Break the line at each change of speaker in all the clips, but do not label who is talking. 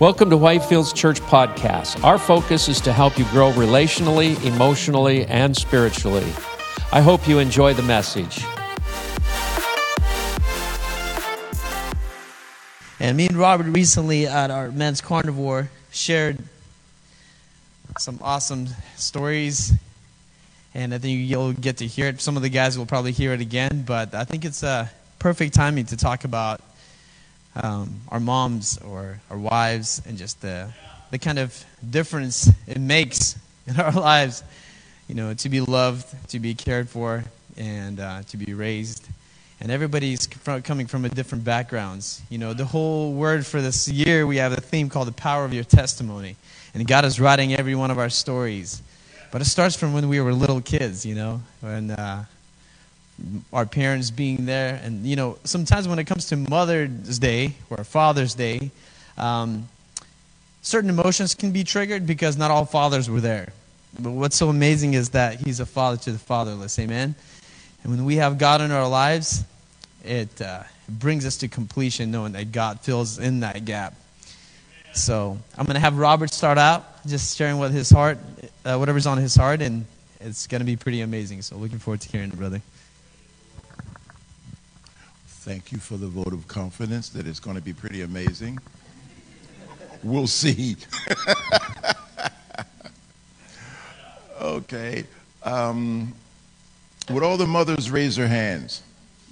Welcome to Whitefields Church Podcast. Our focus is to help you grow relationally, emotionally, and spiritually. I hope you enjoy the message.
And me and Robert recently at our men's carnivore shared some awesome stories. And I think you'll get to hear it. Some of the guys will probably hear it again, but I think it's a perfect timing to talk about um, our moms or our wives and just the, the kind of difference it makes in our lives, you know, to be loved, to be cared for, and uh, to be raised. And everybody's from, coming from a different backgrounds. You know, the whole word for this year, we have a theme called the power of your testimony. And God is writing every one of our stories. But it starts from when we were little kids, you know, when uh, our parents being there. And, you know, sometimes when it comes to Mother's Day or Father's Day, um, certain emotions can be triggered because not all fathers were there. But what's so amazing is that He's a father to the fatherless. Amen? And when we have God in our lives, it uh, brings us to completion knowing that God fills in that gap. So I'm going to have Robert start out, just sharing what his heart, uh, whatever's on his heart, and it's going to be pretty amazing. So looking forward to hearing it, brother.
Thank you for the vote of confidence that it's going to be pretty amazing. We'll see. okay. Um, would all the mothers raise their hands?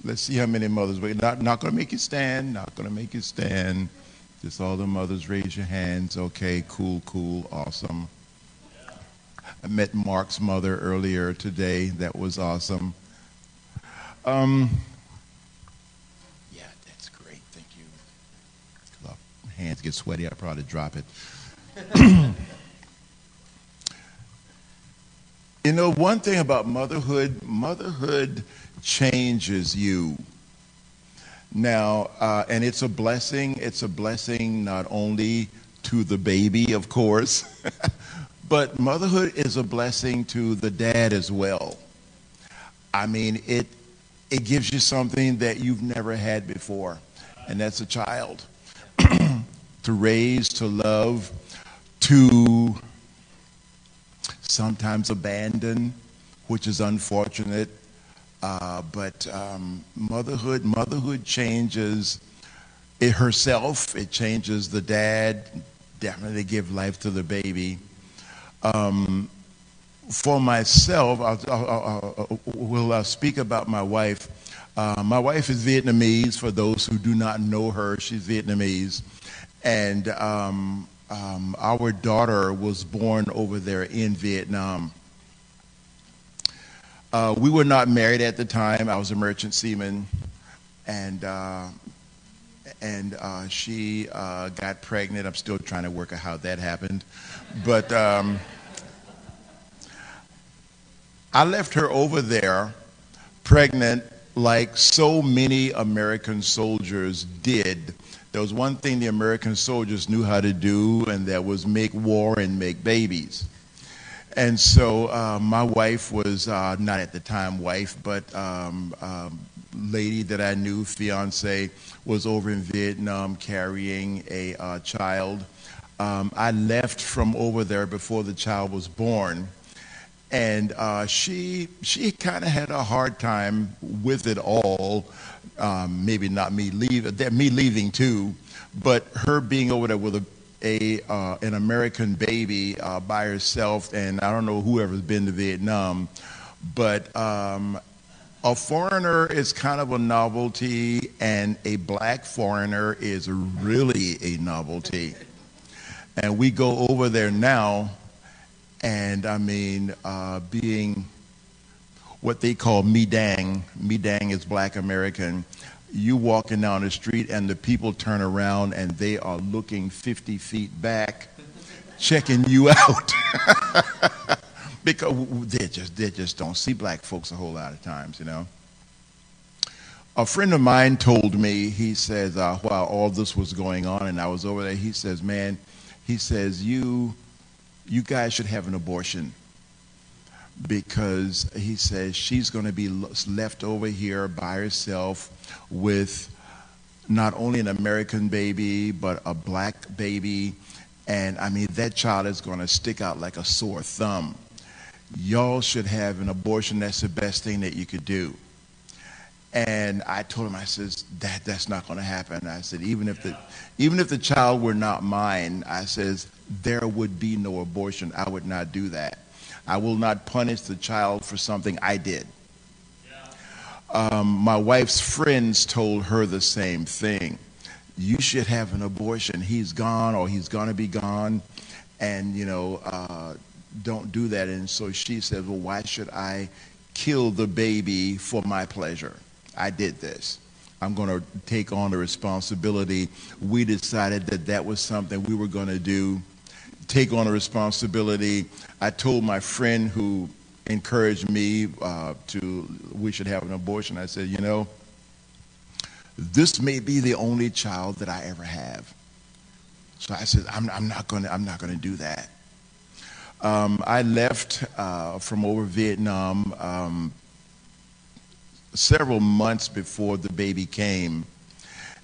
Let's see how many mothers. Wait, not, not going to make you stand. Not going to make you stand. Just all the mothers raise your hands. Okay, cool, cool, awesome. I met Mark's mother earlier today. That was awesome. Um, yeah, that's great. Thank you. My hands get sweaty. I probably drop it. you know, one thing about motherhood, motherhood changes you. Now, uh, and it's a blessing. It's a blessing not only to the baby, of course, but motherhood is a blessing to the dad as well. I mean, it it gives you something that you've never had before, and that's a child to raise, to love, to sometimes abandon, which is unfortunate. Uh, but um, motherhood, motherhood changes it herself. It changes the dad. Definitely give life to the baby. Um, for myself, I'll, I'll, I'll, will speak about my wife. Uh, my wife is Vietnamese. For those who do not know her, she's Vietnamese, and um, um, our daughter was born over there in Vietnam. Uh, we were not married at the time. I was a merchant seaman, and uh, and uh, she uh, got pregnant. I'm still trying to work out how that happened, but um, I left her over there, pregnant, like so many American soldiers did. There was one thing the American soldiers knew how to do, and that was make war and make babies. And so uh, my wife was uh, not at the time wife, but um, um, lady that I knew, fiance, was over in Vietnam carrying a uh, child. Um, I left from over there before the child was born, and uh, she she kind of had a hard time with it all. Um, maybe not me leave me leaving too, but her being over there with a a uh, an American baby uh, by herself, and I don't know whoever's been to Vietnam, but um, a foreigner is kind of a novelty, and a black foreigner is really a novelty. And we go over there now, and I mean, uh, being what they call me dang, me dang is black American you walking down the street and the people turn around and they are looking 50 feet back, checking you out. because they just, they just don't see black folks a whole lot of times, you know. A friend of mine told me, he says, uh, while all this was going on and I was over there, he says, man, he says, you, you guys should have an abortion because he says she's going to be left over here by herself with not only an American baby, but a black baby. And I mean, that child is going to stick out like a sore thumb. Y'all should have an abortion. That's the best thing that you could do. And I told him, I says, that that's not going to happen. I said, even if the, even if the child were not mine, I says, there would be no abortion. I would not do that. I will not punish the child for something I did. Um, my wife's friends told her the same thing. You should have an abortion. He's gone or he's going to be gone. And, you know, uh, don't do that. And so she said, well, why should I kill the baby for my pleasure? I did this. I'm going to take on the responsibility. We decided that that was something we were going to do, take on a responsibility. I told my friend who encouraged me uh, to, we should have an abortion. I said, you know, this may be the only child that I ever have. So I said, I'm, I'm not going to, I'm not going to do that. Um, I left uh, from over Vietnam um, several months before the baby came,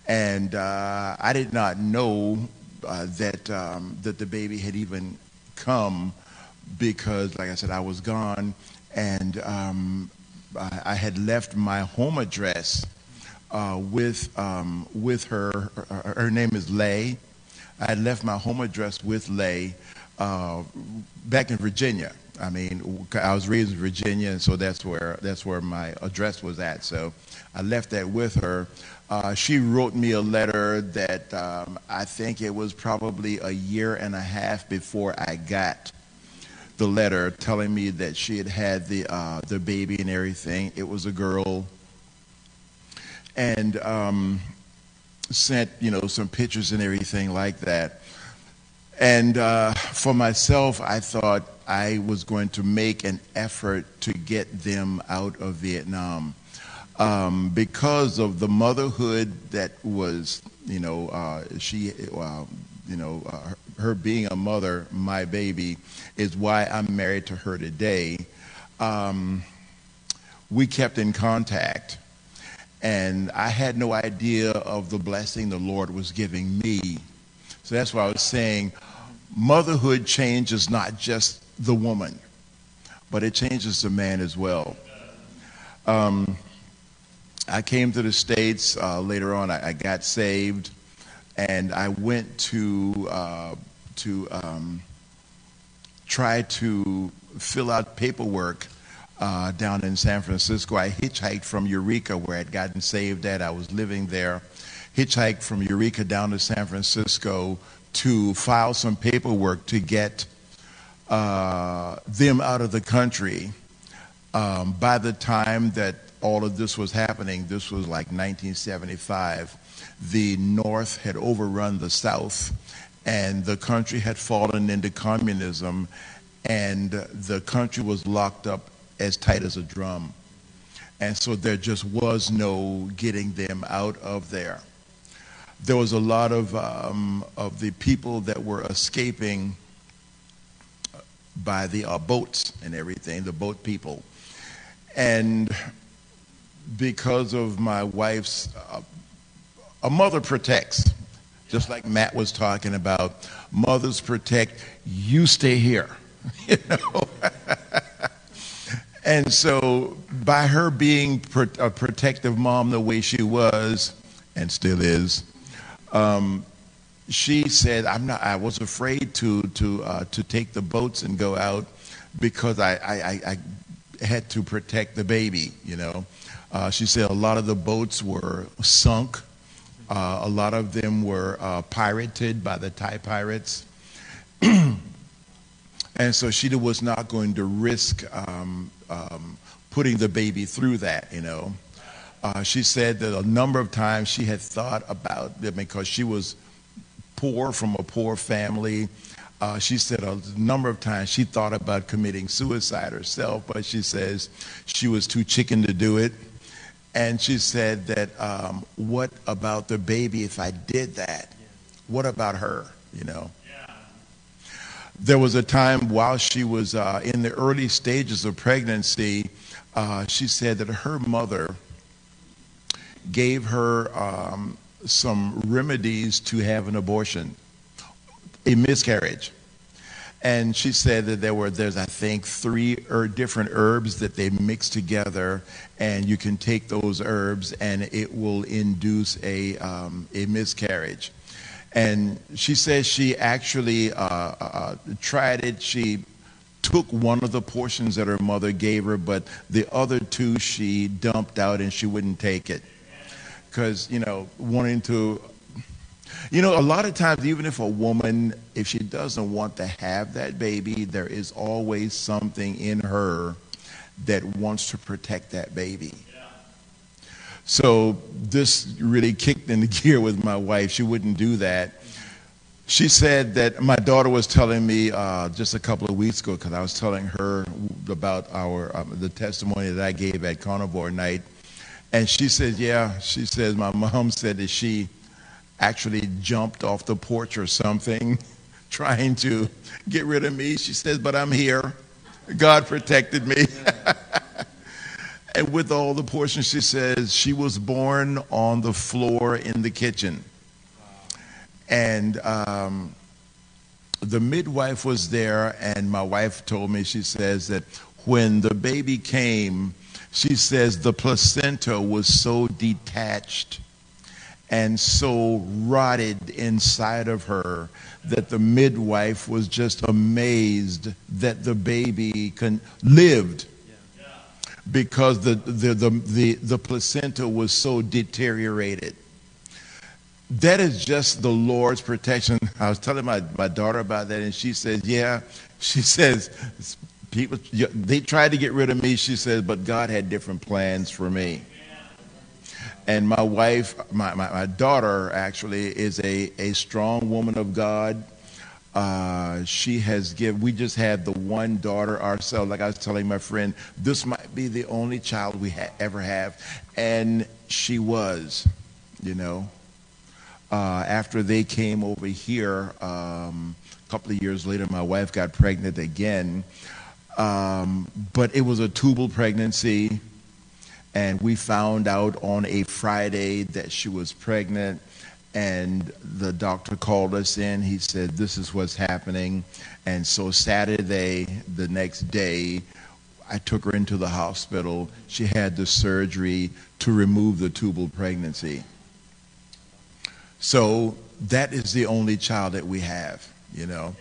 and uh, I did not know uh, that um, that the baby had even come because, like I said, I was gone, and um, I, I, had left my home address uh, with um, with her. her. Her name is Lay. I had left my home address with Lay uh, back in Virginia. I mean, I was raised in Virginia, and so that's where that's where my address was at. So I left that with her. Uh, she wrote me a letter that um, I think it was probably a year and a half before I got the letter telling me that she had had the uh, the baby and everything. It was a girl, and um, sent you know some pictures and everything like that. And uh, for myself, I thought I was going to make an effort to get them out of Vietnam. Um, because of the motherhood that was, you know, uh, she, uh, you know, uh, her, being a mother, my baby, is why I'm married to her today. Um, we kept in contact, and I had no idea of the blessing the Lord was giving me. So that's why I was saying motherhood changes not just the woman, but it changes the man as well. Um, I came to the States uh, later on. I, I, got saved, and I went to uh, to um, try to fill out paperwork uh, down in San Francisco. I hitchhiked from Eureka, where I'd gotten saved at. I was living there. Hitchhiked from Eureka down to San Francisco to file some paperwork to get uh, them out of the country. Um, by the time that all of this was happening, this was like 1975, the North had overrun the South and the country had fallen into communism and the country was locked up as tight as a drum. And so there just was no getting them out of there there was a lot of, um, of the people that were escaping by the uh, boats and everything, the boat people. And because of my wife's, uh, a mother protects, just like Matt was talking about. Mothers protect, you stay here. you know? and so, by her being a protective mom the way she was and still is, um, she said, "I'm not. I was afraid to to uh, to take the boats and go out because I, I, I had to protect the baby. You know." Uh, she said a lot of the boats were sunk. Uh, a lot of them were uh, pirated by the Thai pirates. and so she was not going to risk um, um, putting the baby through that, you know. Uh, she said that a number of times she had thought about it because she was poor from a poor family. Uh, she said a number of times she thought about committing suicide herself, but she says she was too chicken to do it. And she said that, um, what about the baby if I did that? What about her, you know? There was a time while she was uh, in the early stages of pregnancy, uh, she said that her mother gave her um, some remedies to have an abortion, a miscarriage. And she said that there were, there's, I think, three er, different herbs that they mix together, and you can take those herbs and it will induce a, um, a miscarriage. And she says she actually uh, uh, tried it. She took one of the portions that her mother gave her, but the other two she dumped out and she wouldn't take it. Because, you know, wanting to, you know, a lot of times, even if a woman, if she doesn't want to have that baby, there is always something in her that wants to protect that baby. So this really kicked in the gear with my wife. She wouldn't do that. She said that my daughter was telling me uh, just a couple of weeks ago because I was telling her about our um, the testimony that I gave at carnivore night, and she said, "Yeah." She says my mom said that she actually jumped off the porch or something, trying to get rid of me. She says, "But I'm here. God protected me." and with all the portions, she says she was born on the floor in the kitchen. And um, the midwife was there, and my wife told me, she says that when the baby came, she says the placenta was so detached and so rotted inside of her that the midwife was just amazed that the baby con- lived because the, the, the, the, the placenta was so deteriorated that is just the Lord's protection. I was telling my, my daughter about that, and she says, Yeah. She says, people they tried to get rid of me, she says, but God had different plans for me. And my wife, my, my, my daughter actually, is a, a strong woman of God. Uh, she has given, we just had the one daughter ourselves. Like I was telling my friend, this might be the only child we ha- ever have. And she was, you know. Uh, after they came over here, um, a couple of years later, my wife got pregnant again. Um, but it was a tubal pregnancy, and we found out on a Friday that she was pregnant. And the doctor called us in. He said, This is what's happening. And so, Saturday, the next day, I took her into the hospital. She had the surgery to remove the tubal pregnancy. So that is the only child that we have, you know.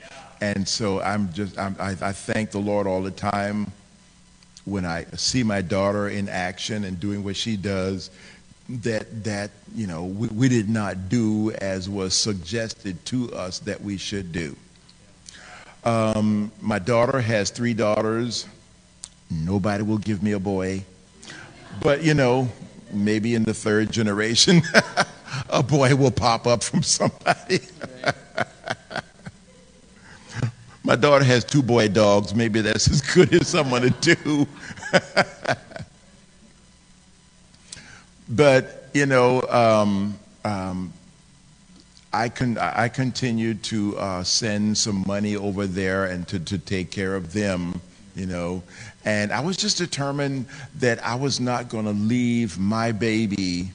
And so I'm just, I'm, I, I thank the Lord all the time when I see my daughter in action and doing what she does that that you know we, we did not do as was suggested to us that we should do. Um, my daughter has three daughters. Nobody will give me a boy. But you know maybe in the third generation a boy will pop up from somebody. My daughter has two boy dogs. Maybe that's as good as someone to do. but, you know, um, um, I, con- I continue to uh, send some money over there and to, to take care of them, you know. And I was just determined that I was not going to leave my baby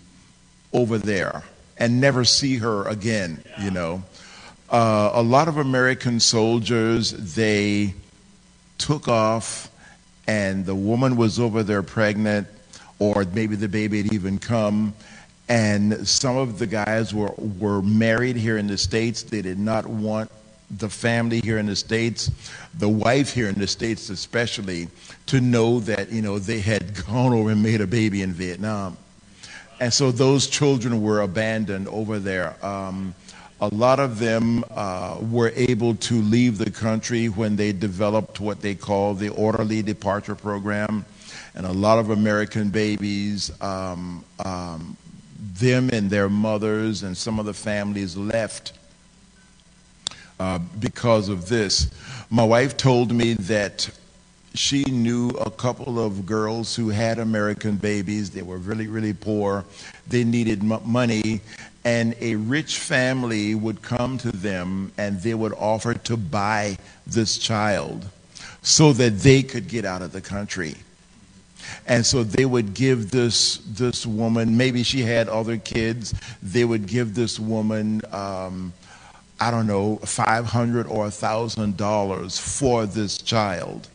over there and never see her again, you know. Uh, a lot of American soldiers, they took off and the woman was over there pregnant or maybe the baby had even come. And some of the guys were, were married here in the states. They did not want the family here in the states the wife here in the states especially to know that you know they had gone over and made a baby in vietnam. And so those children were abandoned over there. Um, a lot of them uh, were able to leave the country when they developed what they call the orderly departure program. And a lot of American babies, um, um, them and their mothers and some of the families left uh, because of this. My wife told me that she knew a couple of girls who had American babies. They were really, really poor. They needed m- money. And a rich family would come to them and they would offer to buy this child so that they could get out of the country. And so they would give this this woman, maybe she had other kids, they would give this woman, um, I don't know, five hundred or a thousand dollars for this child,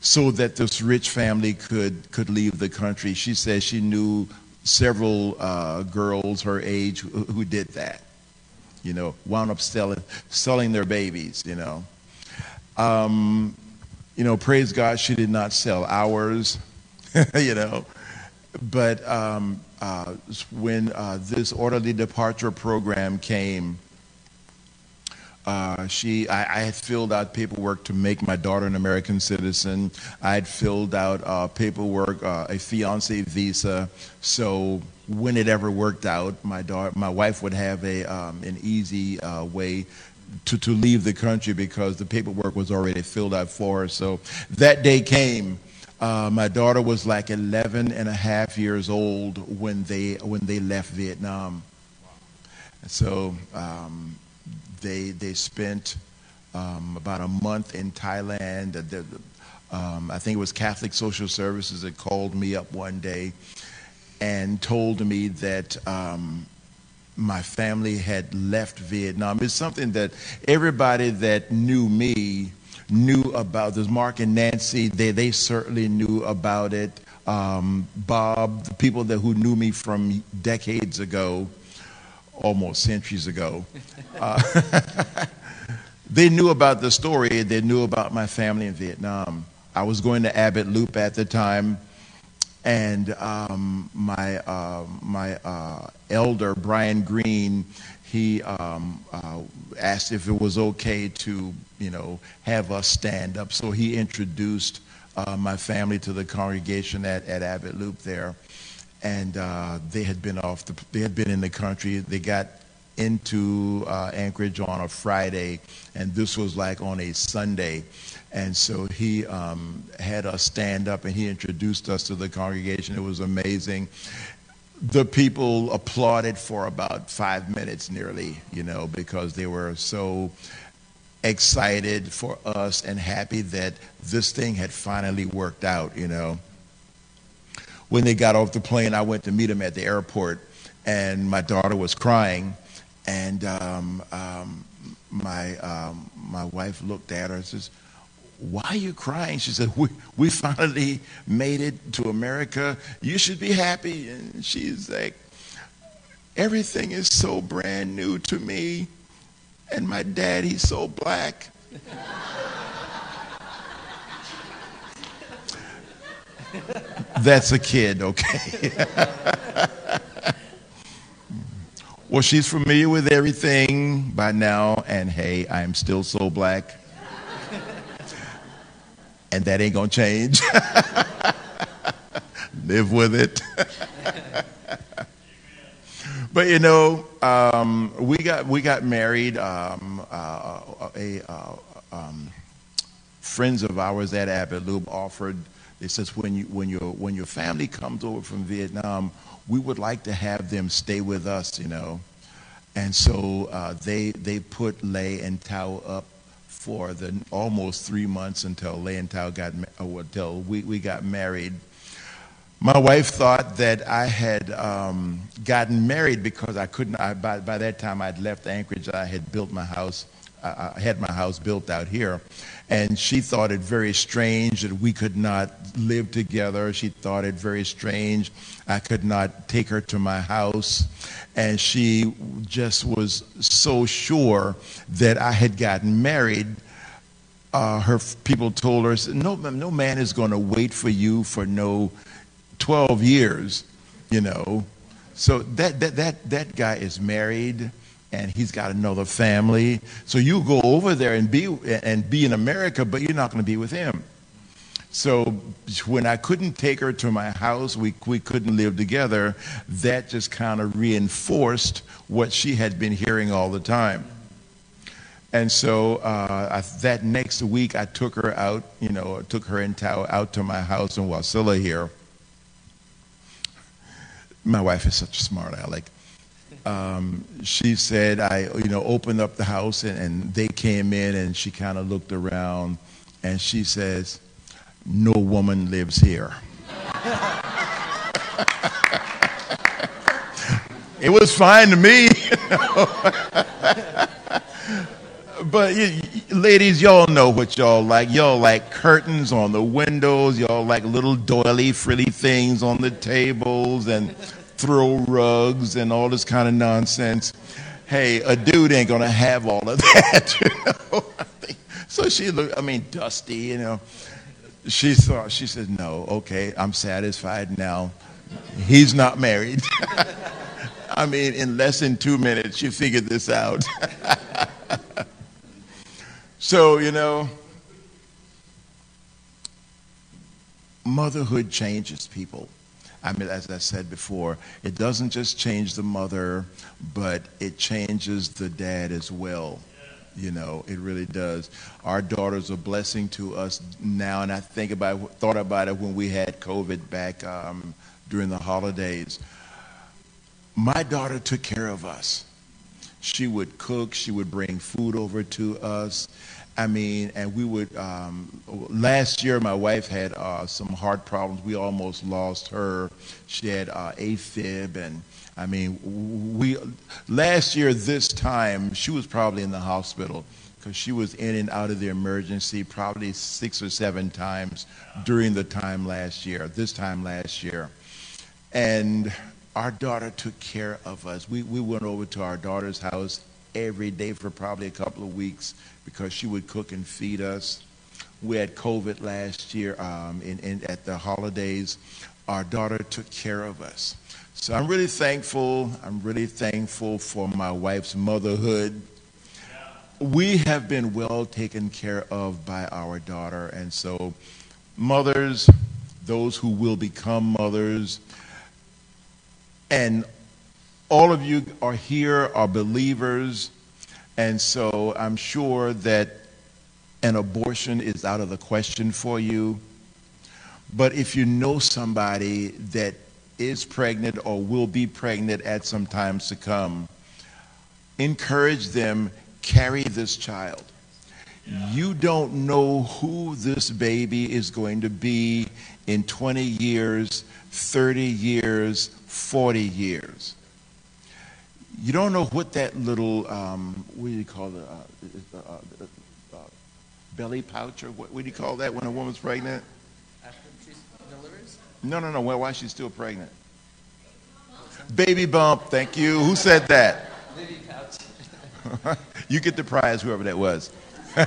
so that this rich family could could leave the country. She says she knew several uh, girls her age who, who did that. You know, wound up selling selling their babies. You know. Um, you know, praise God, she did not sell ours, you know. But um, uh, when uh, this orderly departure program came, uh, she, I, I, had filled out paperwork to make my daughter an American citizen. I had filled out uh, paperwork, uh, a fiance visa. So when it ever worked out, my daughter, my wife would have a um, an easy uh, way to, to leave the country because the paperwork was already filled out for her. So that day came. Uh, my daughter was like 11 and a half years old when they when they left Vietnam. So um, they they spent um, about a month in Thailand. Um, I think it was Catholic Social Services that called me up one day and told me that um, my family had left Vietnam. It's something that everybody that knew me knew about. There's Mark and Nancy, they, they certainly knew about it. Um, Bob, the people that who knew me from decades ago, almost centuries ago, uh, they knew about the story. They knew about my family in Vietnam. I was going to Abbott Loop at the time and um, my uh, my uh, elder Brian Green, he um, uh, asked if it was okay to you know have us stand up. So he introduced uh, my family to the congregation at, at Abbott Loop there, and uh, they had been off. The, they had been in the country. They got into uh, Anchorage on a Friday, and this was like on a Sunday. And so he um, had us stand up and he introduced us to the congregation. It was amazing. The people applauded for about five minutes nearly, you know, because they were so excited for us and happy that this thing had finally worked out, you know. When they got off the plane, I went to meet them at the airport, and my daughter was crying. And um, um, my, um, my wife looked at her and says, why are you crying? She said, we, we finally made it to America. You should be happy. And she's like, everything is so brand new to me. And my dad, he's so black. That's a kid, okay? well, she's familiar with everything by now, and hey, I'm still so black and that ain't gonna change. Live with it. but you know, um, we got we got married. Um, uh, a uh, um, friends of ours at Abbott Loop offered. They says when you when your when your family comes over from Vietnam, we would like to have them stay with us. You know. And so uh, they they put Lay and Tao up for the almost three months until Lay and Tao got uh, until we, we got married. My wife thought that I had um, gotten married because I couldn't. I, by, by that time, I'd left Anchorage. I had built my house. I had my house built out here, and she thought it very strange that we could not live together. She thought it very strange I could not take her to my house, and she just was so sure that I had gotten married. Uh, her people told her, "No, no man is going to wait for you for no 12 years, you know." So that that that that guy is married and he's got another family. So you go over there and be and be in America, but you're not going to be with him. So when I couldn't take her to my house, we, we couldn't live together, that just kind of reinforced what she had been hearing all the time. And so uh, I, that next week, I took her out, you know, took her and Tao out to my house in Wasilla here. My wife is such a smart aleck. Um, she said, I, you know, opened up the house and, and they came in and she kind of looked around and she says, no woman lives here. it was fine to me. but you, ladies, y'all know what y'all like. Y'all like curtains on the windows. Y'all like little doily, frilly things on the tables and throw rugs and all this kind of nonsense. Hey, a dude ain't gonna have all of that. You know? so she looked, I mean, dusty, you know she thought, she said, no, okay, I'm satisfied now. He's not married. I mean, in less than two minutes, she figured this out. so, you know, motherhood changes people. I mean, as I said before, it doesn't just change the mother, but it changes the dad as well. You know, it really does. Our daughter's a blessing to us now, and I think about thought about it when we had COVID back um, during the holidays. My daughter took care of us. She would cook. She would bring food over to us. I mean, and we would. Um, last year, my wife had uh, some heart problems. We almost lost her. She had uh, AFib and I mean, we last year this time she was probably in the hospital because she was in and out of the emergency probably six or seven times during the time last year. This time last year, and our daughter took care of us. We we went over to our daughter's house every day for probably a couple of weeks because she would cook and feed us. We had COVID last year um, at the holidays. Our daughter took care of us. So I'm really thankful. I'm really thankful for my wife's motherhood. We have been well taken care of by our daughter. And so, mothers, those who will become mothers, and all of you are here are believers. And so I'm sure that an abortion is out of the question for you. But if you know somebody that is pregnant or will be pregnant at some times to come, encourage them, carry this child. You don't know who this baby is going to be in 20 years, 30 years, 40 years. You don't know what that little, um, what do you call it, uh, uh, uh, uh, belly pouch, or what, what do you call that when a woman's pregnant? No, no, no. Well, why is she still pregnant? Baby bump. Thank you. Who said that? you get the prize, whoever that was.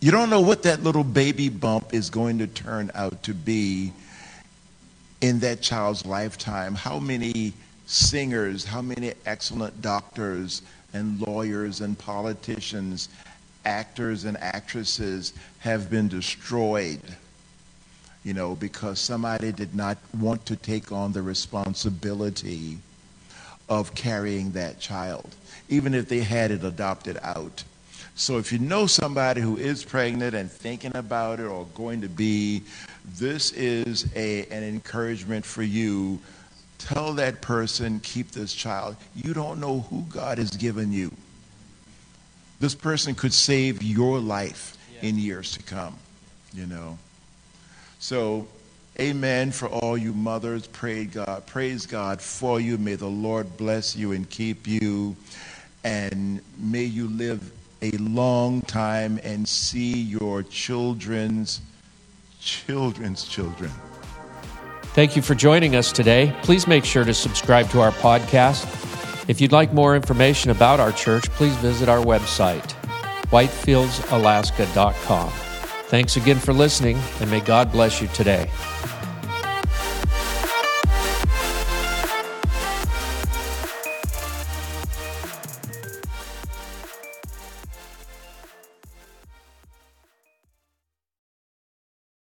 you don't know what that little baby bump is going to turn out to be in that child's lifetime. How many singers, how many excellent doctors and lawyers and politicians, actors and actresses have been destroyed you know, because somebody did not want to take on the responsibility of carrying that child, even if they had it adopted out. So if you know somebody who is pregnant and thinking about it or going to be, this is a, an encouragement for you. Tell that person, keep this child. You don't know who God has given you. This person could save your life yeah. in years to come, you know. So, amen for all you mothers. Praise God. Praise God for you. May the Lord bless you and keep you. And may you live a long time and see your children's children's children.
Thank you for joining us today. Please make sure to subscribe to our podcast. If you'd like more information about our church, please visit our website, whitefieldsalaska.com. Thanks again for listening, and may God bless you today.